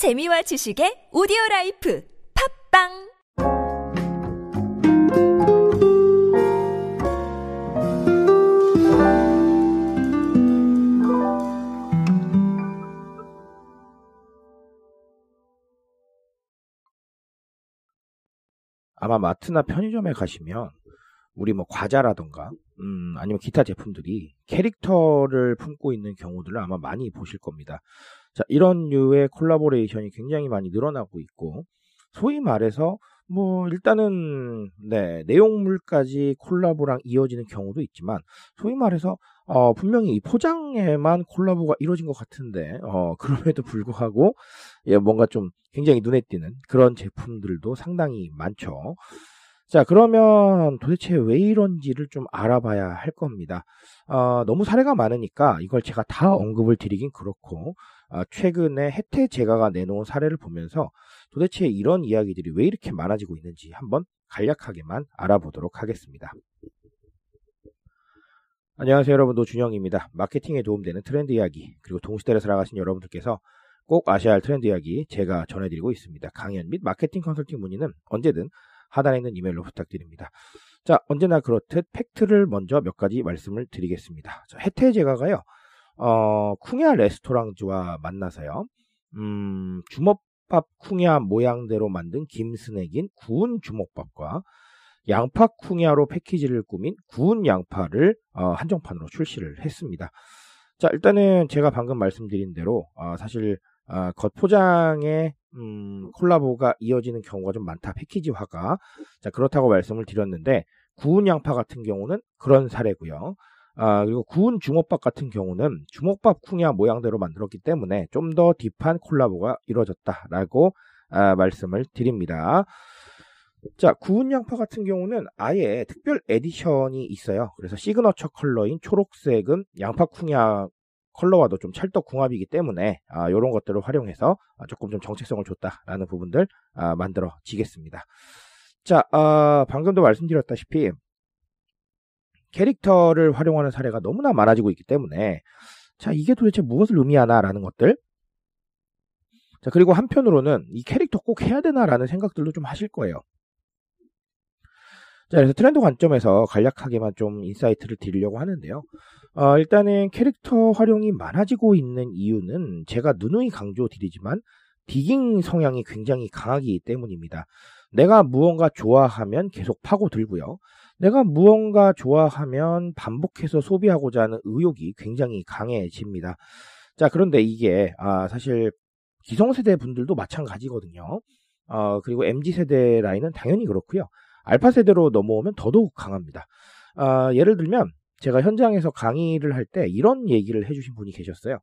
재미와 지식의 오디오 life 팟빵 아마 마트나 편의점에 가시면 우리 뭐 과자라던가 음, 아니면 기타 제품들이 캐릭터를 품고 있는 경우들을 아마 많이 보실 겁니다. 자, 이런 류의 콜라보레이션이 굉장히 많이 늘어나고 있고 소위 말해서 뭐 일단은 네 내용물까지 콜라보랑 이어지는 경우도 있지만 소위 말해서 어, 분명히 이 포장에만 콜라보가 이루어진 것 같은데 어, 그럼에도 불구하고 예, 뭔가 좀 굉장히 눈에 띄는 그런 제품들도 상당히 많죠. 자, 그러면 도대체 왜 이런지를 좀 알아봐야 할 겁니다. 어, 너무 사례가 많으니까 이걸 제가 다 언급을 드리긴 그렇고, 어, 최근에 혜태 제가가 내놓은 사례를 보면서 도대체 이런 이야기들이 왜 이렇게 많아지고 있는지 한번 간략하게만 알아보도록 하겠습니다. 안녕하세요 여러분 노준영입니다. 마케팅에 도움되는 트렌드 이야기 그리고 동시대를 살아가신 여러분들께서 꼭 아셔야 할 트렌드 이야기 제가 전해드리고 있습니다. 강연 및 마케팅 컨설팅 문의는 언제든 하단에 있는 이메일로 부탁드립니다. 자, 언제나 그렇듯 팩트를 먼저 몇 가지 말씀을 드리겠습니다. 자, 혜태 제가가요, 어, 쿵야 레스토랑주와 만나서요, 음, 주먹밥 쿵야 모양대로 만든 김스낵인 구운 주먹밥과 양파 쿵야로 패키지를 꾸민 구운 양파를 어, 한정판으로 출시를 했습니다. 자, 일단은 제가 방금 말씀드린 대로 어, 사실 어, 겉포장에 음, 콜라보가 이어지는 경우가 좀 많다. 패키지화가. 자, 그렇다고 말씀을 드렸는데 구운 양파 같은 경우는 그런 사례고요. 아, 그리고 구운 주먹밥 같은 경우는 주먹밥 쿵야 모양대로 만들었기 때문에 좀 더 deep한 콜라보가 이루어졌다라고 아, 말씀을 드립니다. 자, 구운 양파 같은 경우는 아예 특별 edition이 있어요. 그래서 시그너처 컬러인 초록색은 양파 쿵야 컬러와도 좀 찰떡궁합이기 때문에 아, 이런 것들을 활용해서 아, 조금 좀 정체성을 줬다라는 부분들 아, 만들어지겠습니다. 자, 아, 방금도 말씀드렸다시피 캐릭터를 활용하는 사례가 너무나 많아지고 있기 때문에 자 이게 도대체 무엇을 의미하나라는 것들 자 그리고 한편으로는 이 캐릭터 꼭 해야 되나라는 생각들도 좀 하실 거예요. 자, 그래서 트렌드 관점에서 간략하게만 좀 insight를 드리려고 하는데요. 어, 일단은 캐릭터 활용이 많아지고 있는 이유는 제가 누누이 강조드리지만 디깅 성향이 굉장히 강하기 때문입니다. 내가 무언가 좋아하면 계속 파고들고요. 내가 무언가 좋아하면 반복해서 소비하고자 하는 의욕이 굉장히 강해집니다. 자, 그런데 이게 아, 사실 기성세대 분들도 마찬가지거든요. 어, 그리고 MZ세대 라인은 당연히 그렇고요. 알파 세대로 넘어오면 더더욱 강합니다. 아, 예를 들면 제가 현장에서 강의를 할 때 이런 얘기를 해주신 분이 계셨어요.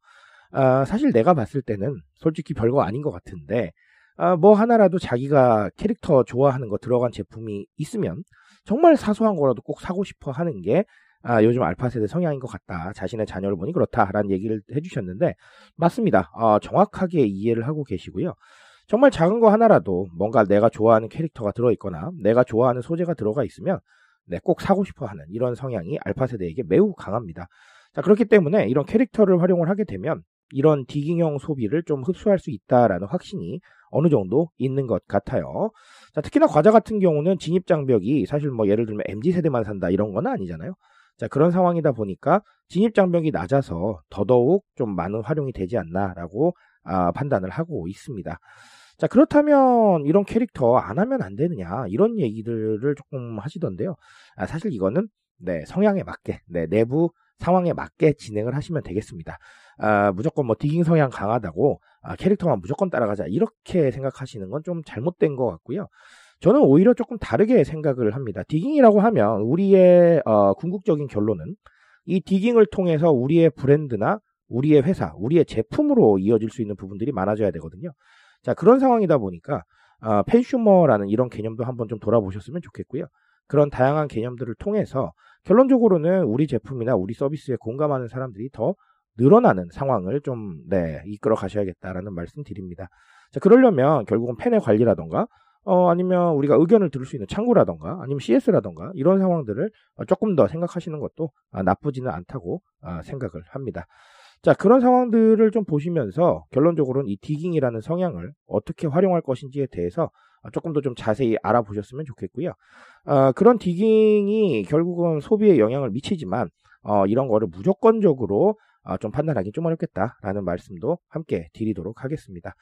아, 사실 내가 봤을 때는 솔직히 별거 아닌 것 같은데 아, 뭐 하나라도 자기가 캐릭터 좋아하는 거 들어간 제품이 있으면 정말 사소한 거라도 꼭 사고 싶어 하는 게 아, 요즘 알파 세대 성향인 것 같다. 자신의 자녀를 보니 그렇다라는 얘기를 해주셨는데 맞습니다. 아, 정확하게 이해를 하고 계시고요. 정말 작은 거 하나라도 뭔가 내가 좋아하는 캐릭터가 들어있거나 내가 좋아하는 소재가 들어가 있으면 네, 꼭 사고 싶어 하는 이런 성향이 알파 세대에게 매우 강합니다. 자, 그렇기 때문에 이런 캐릭터를 활용을 하게 되면 이런 디깅형 소비를 좀 흡수할 수 있다라는 확신이 어느 정도 있는 것 같아요. 자, 특히나 과자 같은 경우는 진입 장벽이 사실 뭐 예를 들면 MZ 세대만 산다 이런 건 아니잖아요. 자, 그런 상황이다 보니까 진입 장벽이 낮아서 더더욱 좀 많은 활용이 되지 않나라고 아, 판단을 하고 있습니다. 자, 그렇다면 이런 캐릭터 안 하면 안 되느냐, 이런 얘기들을 조금 하시던데요. 아, 사실 이거는, 네, 성향에 맞게, 네, 내부 상황에 맞게 진행을 하시면 되겠습니다. 아, 무조건 뭐 디깅 성향 강하다고, 아, 캐릭터만 무조건 따라가자, 이렇게 생각하시는 건 좀 잘못된 것 같고요. 저는 오히려 조금 다르게 생각을 합니다. 디깅이라고 하면 우리의 어, 궁극적인 결론은 이 디깅을 통해서 우리의 브랜드나 우리의 회사, 우리의 제품으로 이어질 수 있는 부분들이 많아져야 되거든요. 자, 그런 상황이다 보니까 어, 펜슈머라는 이런 개념도 한번 좀 돌아보셨으면 좋겠고요. 그런 다양한 개념들을 통해서 결론적으로는 우리 제품이나 우리 서비스에 공감하는 사람들이 더 늘어나는 상황을 좀, 네, 이끌어 가셔야겠다라는 말씀 드립니다. 자, 그러려면 결국은 팬의 관리라던가, 어, 아니면 우리가 의견을 들을 수 있는 창구라던가, 아니면 CS라던가, 이런 상황들을 조금 더 생각하시는 것도 아, 나쁘지는 않다고 아, 생각을 합니다. 자, 그런 상황들을 좀 보시면서 결론적으로는 이 디깅이라는 성향을 어떻게 활용할 것인지에 대해서 조금 더 좀 자세히 알아보셨으면 좋겠고요. 어, 그런 디깅이 결국은 소비에 영향을 미치지만 어, 이런 거를 무조건적으로 어, 좀 판단하기 좀 어렵겠다라는 말씀도 함께 드리도록 하겠습니다.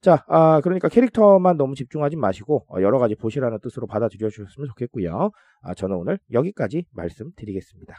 자, 아, 그러니까 캐릭터만 너무 집중하지 마시고 어, 여러 가지 보시라는 뜻으로 받아들여 주셨으면 좋겠고요. 아, 저는 오늘 여기까지 말씀드리겠습니다.